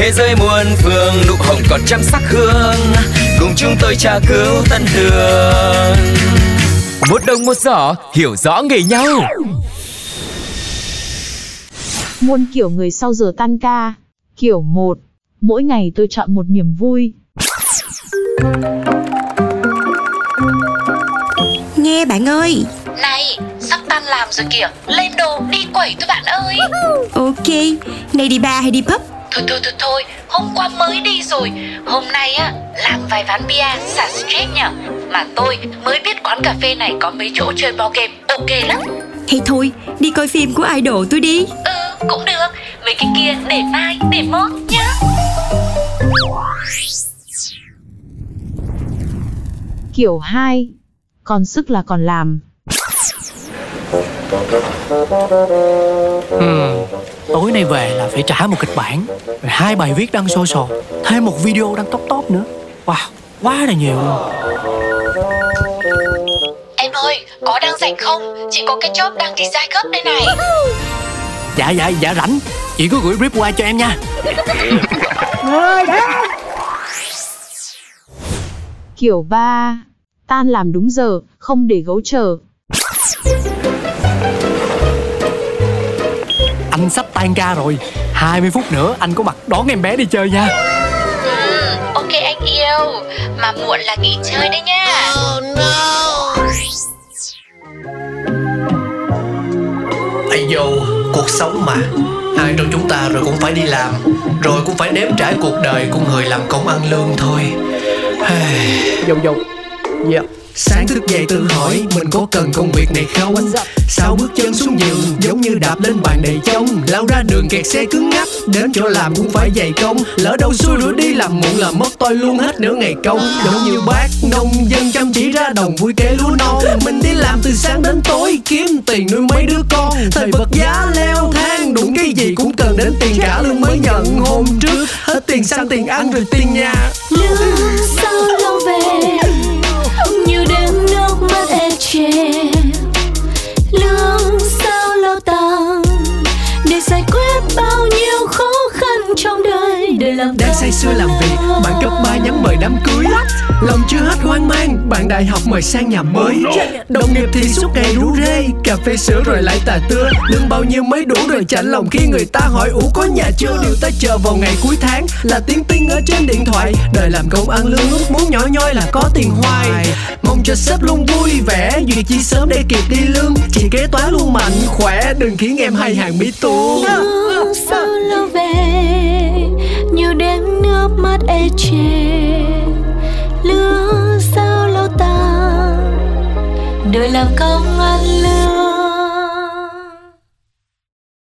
Thế giới muôn phương nụ hồng còn trăm sắc hương Cùng chúng tôi tra cứu tân đường Một đồng một giỏ hiểu rõ nghề nhau Muôn kiểu người sau giờ tan ca. Kiểu 1. Mỗi ngày tôi chọn một niềm vui. Nghe bạn ơi Này, sắp tan làm rồi kìa Lên đồ, đi quẩy thôi bạn ơi Ok Này đi bar hay đi pub Thôi thôi thôi thôi, hôm qua mới đi rồi. Hôm nay á, làm vài ván bia, xả stress nhở? Mà tôi mới biết quán cà phê này có mấy chỗ chơi board game Ok lắm. Hay thôi Đi coi phim của idol tôi đi. Ừ, cũng được. Mấy cái kia để mai, để mốt nhá. Kiểu 2. Còn sức là còn làm. Ừ. Tối nay về là phải trả một kịch bản Rồi hai bài viết đăng social Thêm một video đăng top top nữa Wow, quá là nhiều luôn Em ơi, có đang rảnh không? Chị có cái job đang design gấp đây này Dạ dạ dạ rảnh Chị cứ gửi brief qua cho em nha Kiểu 3. Tan làm đúng giờ, không để gấu chờ. Anh sắp tan ca rồi. 20 phút nữa anh có mặt đón em bé đi chơi nha. Ừ, ok anh yêu. Mà muộn là nghỉ chơi đấy nha. Ây dô, cuộc sống mà. Ai trong chúng ta rồi cũng phải đi làm Rồi cũng phải nếm trải cuộc đời của người làm công ăn lương thôi. Dâu dâu Yeah Sáng thức dậy tự hỏi mình có cần công việc này không? Sao bước chân xuống giường giống như đạp lên bàn đầy trông Lao ra đường kẹt xe cứng ngắc Đến chỗ làm cũng phải dày công. Lỡ đâu xui rủi đi làm muộn là mất tôi luôn hết nửa ngày công. Giống như bác nông dân chăm chỉ ra đồng vui kê lúa non. Mình đi làm từ sáng đến tối kiếm tiền nuôi mấy đứa con. Thời vật giá leo thang đụng cái gì cũng cần đến tiền cả lương mới nhận. Hôm trước Hết tiền xăng tiền ăn rồi tiền nhà. Lương sao ê làm đang say sưa làm việc bạn cấp ba nhắm mời đám cưới. Lòng chưa hết hoang mang bạn đại học mời sang nhà mới. Đồng nghiệp thì suốt ngày rủ rê cà phê sữa rồi lại tà tưa. Lương bao nhiêu mới đủ rồi chạnh lòng khi người ta hỏi ủ có nhà chưa? Điều ta chờ vào ngày cuối tháng là tiếng tinh ở trên điện thoại. Đời làm công ăn lương ước muốn nhỏ nhoi là có tiền hoài. Mong cho sếp luôn vui vẻ duyệt chi sớm để kịp đi lương. Chị kế toán luôn mạnh khỏe đừng khiến em hay hàng mỹ tu E ê chề Lương sao lâu tàn. Đời làm công ăn lương?